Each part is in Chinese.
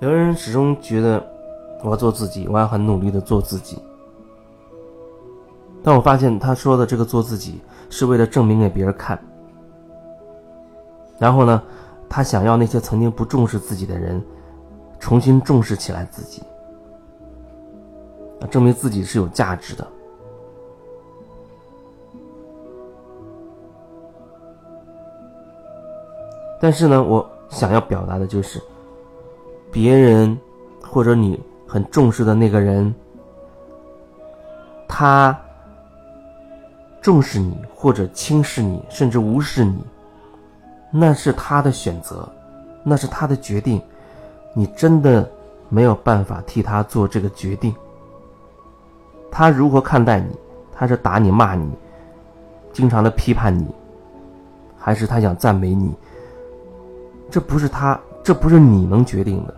有人始终觉得我要做自己，我要很努力的做自己。但我发现他说的这个做自己是为了证明给别人看。然后呢，他想要那些曾经不重视自己的人重新重视起来自己，证明自己是有价值的。但是呢，我想要表达的就是，别人或者你很重视的那个人，他重视你或者轻视你，甚至无视你，那是他的选择，那是他的决定，你真的没有办法替他做这个决定。他如何看待你？他是打你、骂你，经常的批判你，还是他想赞美你？这不是他，这不是你能决定的，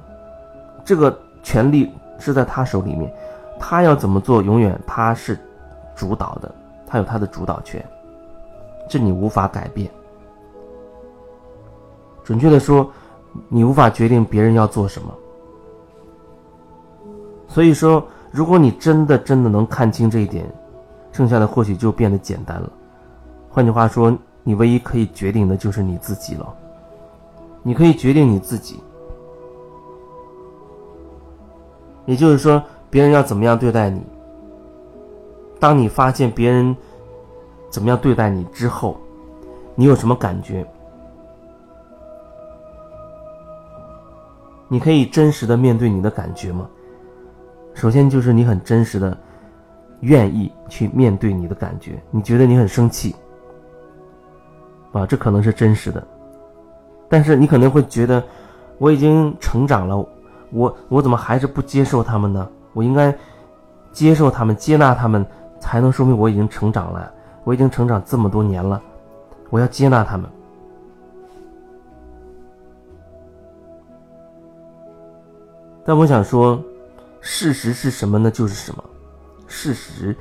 这个权利是在他手里面，他要怎么做，永远他是主导的，他有他的主导权，这你无法改变。准确的说，你无法决定别人要做什么。所以说，如果你真的真的能看清这一点，剩下的或许就变得简单了。换句话说，你唯一可以决定的就是你自己了。你可以决定你自己，也就是说，别人要怎么样对待你。当你发现别人怎么样对待你之后，你有什么感觉？你可以真实的面对你的感觉吗？首先就是你很真实的愿意去面对你的感觉。你觉得你很生气，啊，这可能是真实的。但是你可能会觉得，我已经成长了，我我怎么还是不接受他们呢？我应该接受他们，接纳他们，才能说明我已经成长了。我已经成长这么多年了，我要接纳他们。但我想说，事实是什么呢？就是什么，事实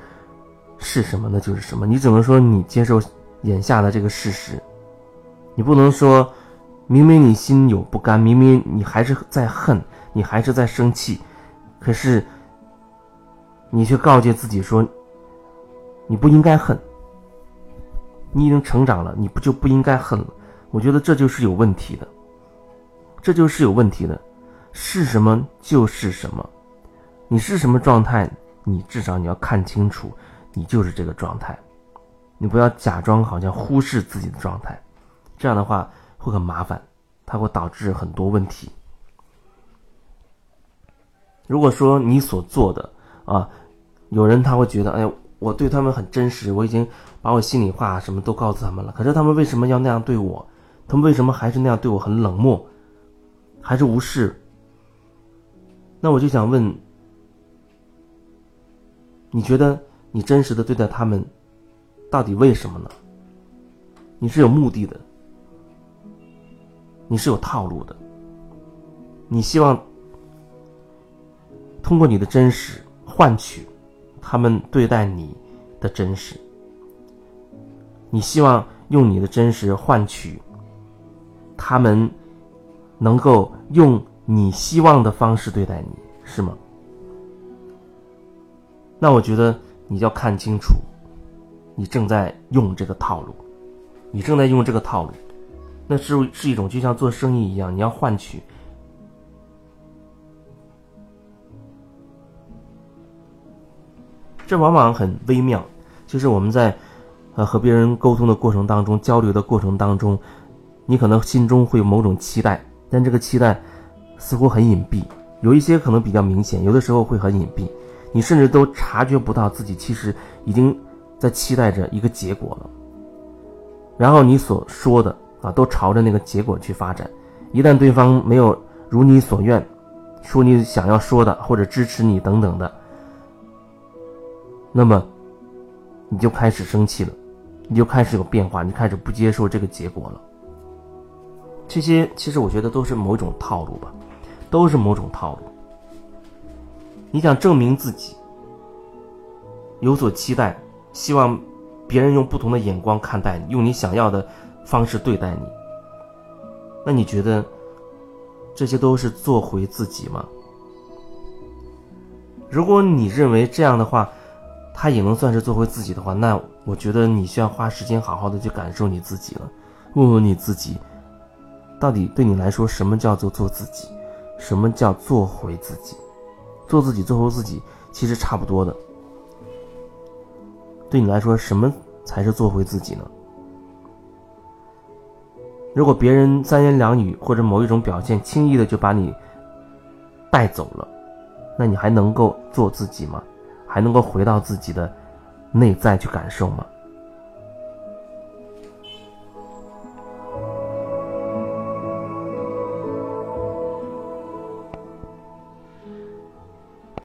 是什么呢？就是什么。你只能说你接受眼下的这个事实，你不能说。明明你心有不甘，明明你还是在恨，你还是在生气，可是你却告诫自己说，你不应该恨。你已经成长了，你不就不应该恨了？我觉得这就是有问题的，这就是有问题的。是什么就是什么，你是什么状态，你至少你要看清楚，你就是这个状态，你不要假装好像忽视自己的状态，这样的话。会很麻烦，它会导致很多问题。如果说你所做的啊，有人他会觉得，哎，我对他们很真实，我已经把我心里话什么都告诉他们了，可是他们为什么要那样对我？他们为什么还是那样对我很冷漠，还是无视？那我就想问，你觉得你真实的对待他们，到底为什么呢？你是有目的的。你是有套路的，你希望通过你的真实换取他们对待你的真实，你希望用你的真实换取他们能够用你希望的方式对待你，是吗？那我觉得你要看清楚，你正在用这个套路，你正在用这个套路。那是是一种就像做生意一样，你要换取，这往往很微妙。就是我们在呃和别人沟通的过程当中、交流的过程当中，你可能心中会有某种期待，但这个期待似乎很隐蔽，有一些可能比较明显，有的时候会很隐蔽，你甚至都察觉不到自己其实已经在期待着一个结果了。然后你所说的。啊，都朝着那个结果去发展。一旦对方没有如你所愿，说你想要说的，或者支持你等等的，那么你就开始生气了，你就开始有变化，你开始不接受这个结果了。这些其实我觉得都是某种套路吧，都是某种套路。你想证明自己，有所期待，希望别人用不同的眼光看待你，用你想要的。方式对待你，那你觉得这些都是做回自己吗？如果你认为这样的话，他也能算是做回自己的话，那我觉得你需要花时间好好的去感受你自己了，问问你自己，到底对你来说什么叫做做自己，什么叫做回自己？做自己做回自己其实差不多的。对你来说，什么才是做回自己呢？如果别人三言两语或者某一种表现，轻易的就把你带走了。那你还能够做自己吗？还能够回到自己的内在去感受吗？